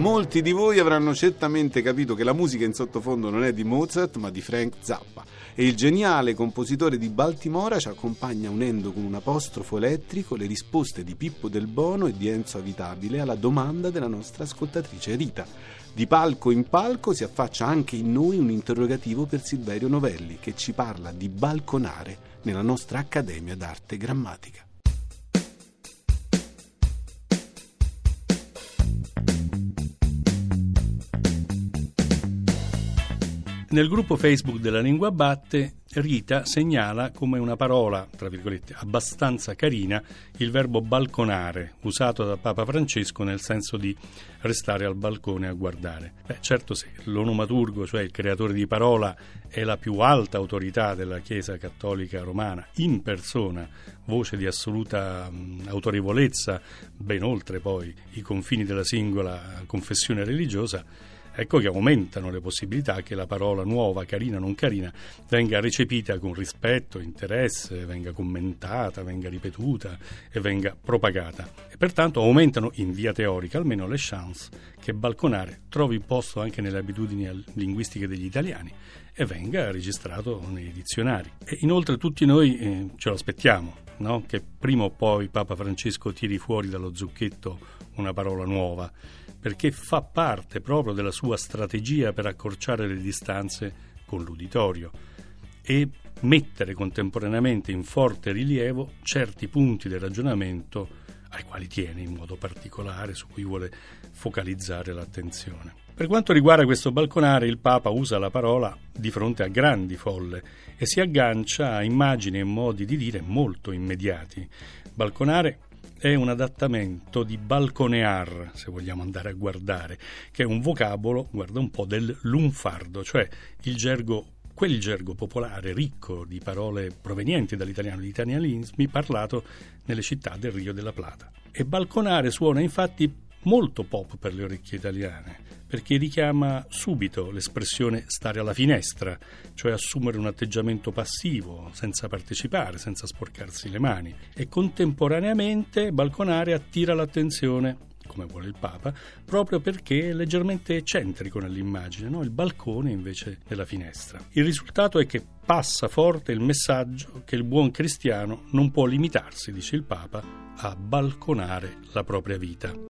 Molti di voi avranno certamente capito che la musica in sottofondo non è di Mozart, ma di Frank Zappa. E il geniale compositore di Baltimora ci accompagna unendo con un apostrofo elettrico le risposte di Pippo Del Bono e di Enzo Avitabile alla domanda della nostra ascoltatrice Rita. Di palco in palco si affaccia anche in noi un interrogativo per Silverio Novelli, che ci parla di balconare nella nostra Accademia d'Arte Grammatica. Nel gruppo Facebook della Lingua Batte, Rita segnala come una parola, tra virgolette, abbastanza carina il verbo balconare, usato da Papa Francesco nel senso di restare al balcone a guardare. Beh, certo se l'onomaturgo, cioè il creatore di parola, è la più alta autorità della Chiesa cattolica romana, in persona, voce di assoluta mh, autorevolezza, ben oltre poi i confini della singola confessione religiosa, ecco che aumentano le possibilità che la parola nuova, carina o non carina, venga recepita con rispetto, interesse, venga commentata, venga ripetuta e venga propagata. E pertanto aumentano in via teorica almeno le chance che balconare trovi posto anche nelle abitudini linguistiche degli italiani e venga registrato nei dizionari. E inoltre tutti noi eh, ce lo aspettiamo, no? che prima o poi Papa Francesco tiri fuori dallo zucchetto una parola nuova perché fa parte proprio della sua strategia per accorciare le distanze con l'uditorio e mettere contemporaneamente in forte rilievo certi punti del ragionamento ai quali tiene in modo particolare, su cui vuole focalizzare l'attenzione. Per quanto riguarda questo balconare, il Papa usa la parola di fronte a grandi folle e si aggancia a immagini e modi di dire molto immediati. Balconare è un adattamento di balconear, se vogliamo andare a guardare, che è un vocabolo, guarda un po', del lunfardo, cioè il gergo quel gergo popolare ricco di parole provenienti dall'italiano, di italianismi parlato nelle città del Rio della Plata. E balconare suona infatti molto pop per le orecchie italiane, perché richiama subito l'espressione stare alla finestra, cioè assumere un atteggiamento passivo, senza partecipare, senza sporcarsi le mani. E contemporaneamente balconare attira l'attenzione come vuole il Papa, proprio perché è leggermente eccentrico nell'immagine, no? il balcone invece della finestra. Il risultato è che passa forte il messaggio che il buon cristiano non può limitarsi, dice il Papa, a balconare la propria vita.